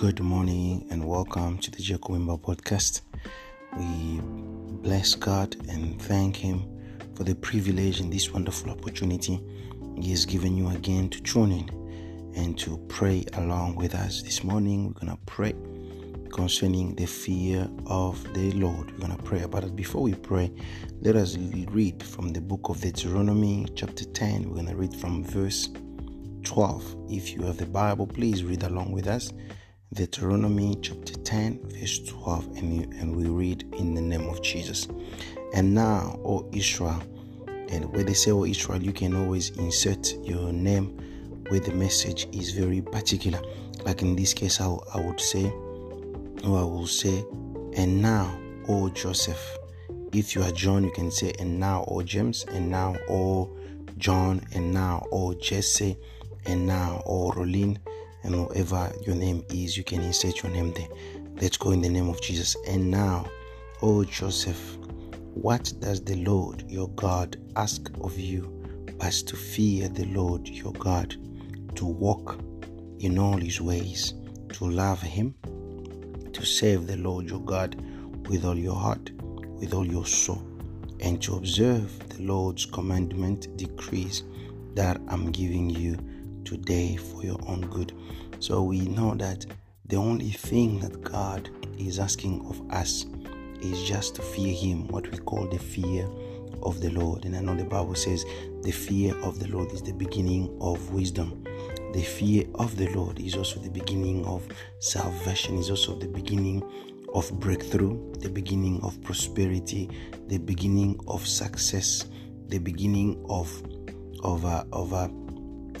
Good morning and welcome to the Jacob Wimba podcast. We bless God and thank Him for the privilege and this wonderful opportunity He has given you again to tune in and to pray along with us. This morning, we're going to pray concerning the fear of the Lord. We're going to pray about it. Before we pray, let us read from the book of Deuteronomy, chapter 10. We're going to read from verse 12. If you have the Bible, please read along with us. Deuteronomy chapter 10, verse 12, and, and we read in the name of Jesus. And now, O Israel, and when they say, O Israel, you can always insert your name where the message is very particular. Like in this case, I, I would say, or I will say, and now, O Joseph. If you are John, you can say, and now, O James, and now, O John, and now, O Jesse and now O Rolin and whoever your name is, you can insert your name there. Let's go in the name of Jesus. And now, oh Joseph, what does the Lord your God ask of you but to fear the Lord your God, to walk in all his ways, to love him, to serve the Lord your God with all your heart, with all your soul, and to observe the Lord's commandment decrees that I'm giving you today for your own good. So we know that the only thing that God is asking of us is just to fear Him, what we call the fear of the Lord. And I know the Bible says the fear of the Lord is the beginning of wisdom. The fear of the Lord is also the beginning of salvation, is also the beginning of breakthrough, the beginning of prosperity, the beginning of success, the beginning of of a, of a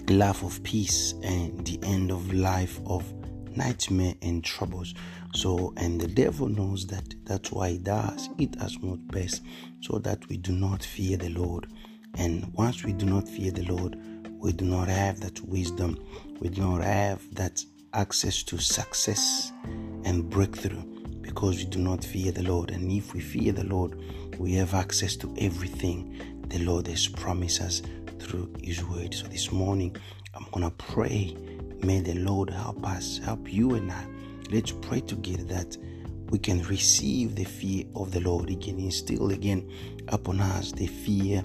life of peace and the end of life of nightmare and troubles. So, and the devil knows that that's why he does it as not best, so that we do not fear the Lord. And once we do not fear the Lord, we do not have that wisdom, we do not have that access to success and breakthrough because we do not fear the Lord. And if we fear the Lord, we have access to everything the Lord has promised us through His Word. So this morning, I'm to pray. May the Lord help us, help you and I. Let's pray together that we can receive the fear of the Lord. He can instill again upon us the fear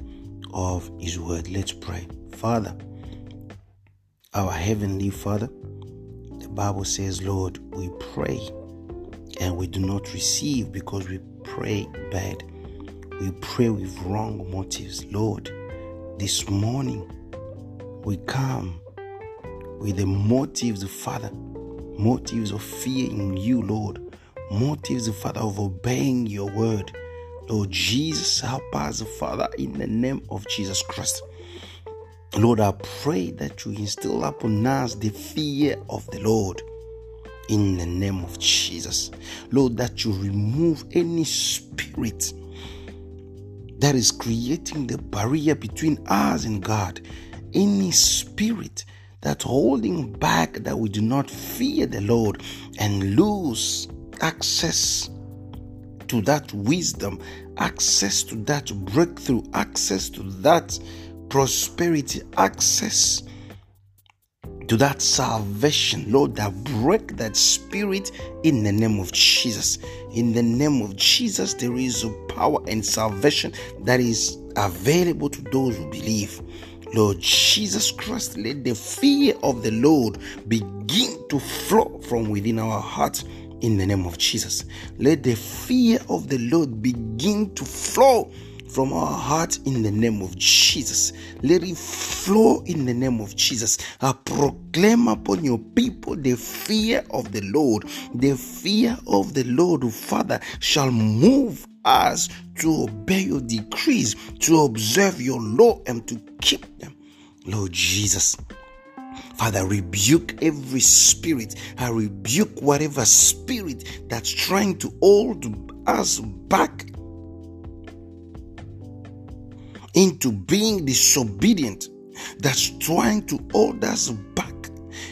of His Word. Let's pray. Father, our Heavenly Father, the Bible says, Lord, we pray and we do not receive because we pray bad. We pray with wrong motives. Lord, this morning we come with the motives, Father, motives of fearing you, Lord, motives, Father, of obeying your word. Lord Jesus, help us, Father, in the name of Jesus Christ. Lord, I pray that you instill upon us the fear of the Lord in the name of Jesus. Lord, that you remove any spirit that is creating the barrier between us and God. Any spirit that's holding back that we do not fear the Lord and lose access to that wisdom, access to that breakthrough, access to that prosperity, access to that salvation, Lord, that break that spirit in the name of Jesus. In the name of Jesus, there is a power and salvation that is available to those who believe. Lord Jesus Christ, let the fear of the Lord begin to flow from within our hearts in the name of Jesus. Let the fear of the Lord begin to flow from our heart in the name of Jesus. Let it flow in the name of Jesus. I proclaim upon your people the fear of the Lord. The fear of the Lord, Father, shall move us to obey your decrees, to observe your law, and to keep them. Lord Jesus. Father, rebuke every spirit. I rebuke whatever spirit that's trying to hold us back into being disobedient, that's trying to hold us back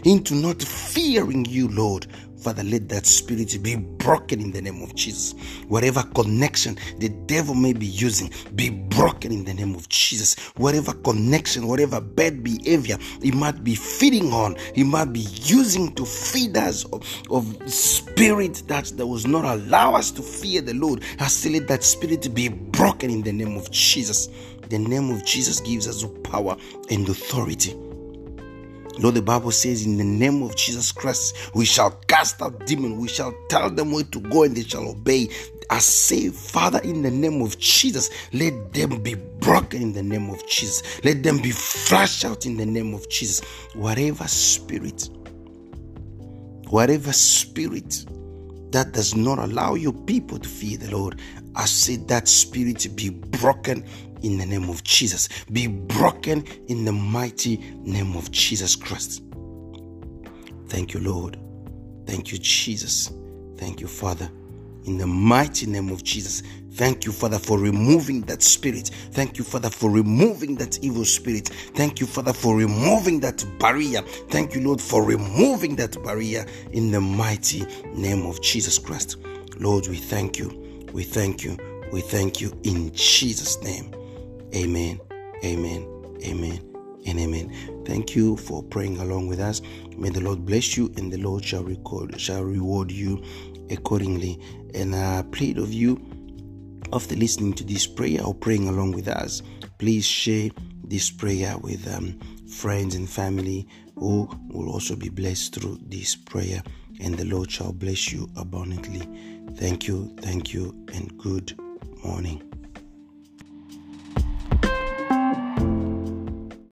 into not fearing you, Lord. Father, let that spirit be broken in the name of Jesus. Whatever connection the devil may be using, be broken in the name of Jesus. Whatever connection, whatever bad behavior he might be feeding on, he might be using to feed us of, of spirit that, that was not allow us to fear the Lord. I still let that spirit be broken in the name of Jesus. The name of Jesus gives us power and authority. Lord, the Bible says, in the name of Jesus Christ, we shall cast out demons. We shall tell them where to go and they shall obey. I say, Father, in the name of Jesus, let them be broken in the name of Jesus. Let them be flushed out in the name of Jesus. Whatever spirit, whatever spirit that does not allow your people to fear the Lord, I say that spirit be broken in the name of Jesus. Be broken in the mighty name of Jesus Christ. Thank you, Lord. Thank you, Jesus. Thank you, Father. In the mighty name of Jesus. Thank you, Father, for removing that spirit. Thank you, Father, for removing that evil spirit. Thank you, Father, for removing that barrier. Thank you, Lord, for removing that barrier in the mighty name of Jesus Christ. Lord, we thank you. We thank you. We thank you in Jesus' name. Amen. Amen. Amen. And amen. Thank you for praying along with us. May the Lord bless you and the Lord shall record shall reward you accordingly. And I plead of you after listening to this prayer or praying along with us, please share this prayer with um, friends and family who will also be blessed through this prayer, and the Lord shall bless you abundantly. Thank you, thank you, and good morning.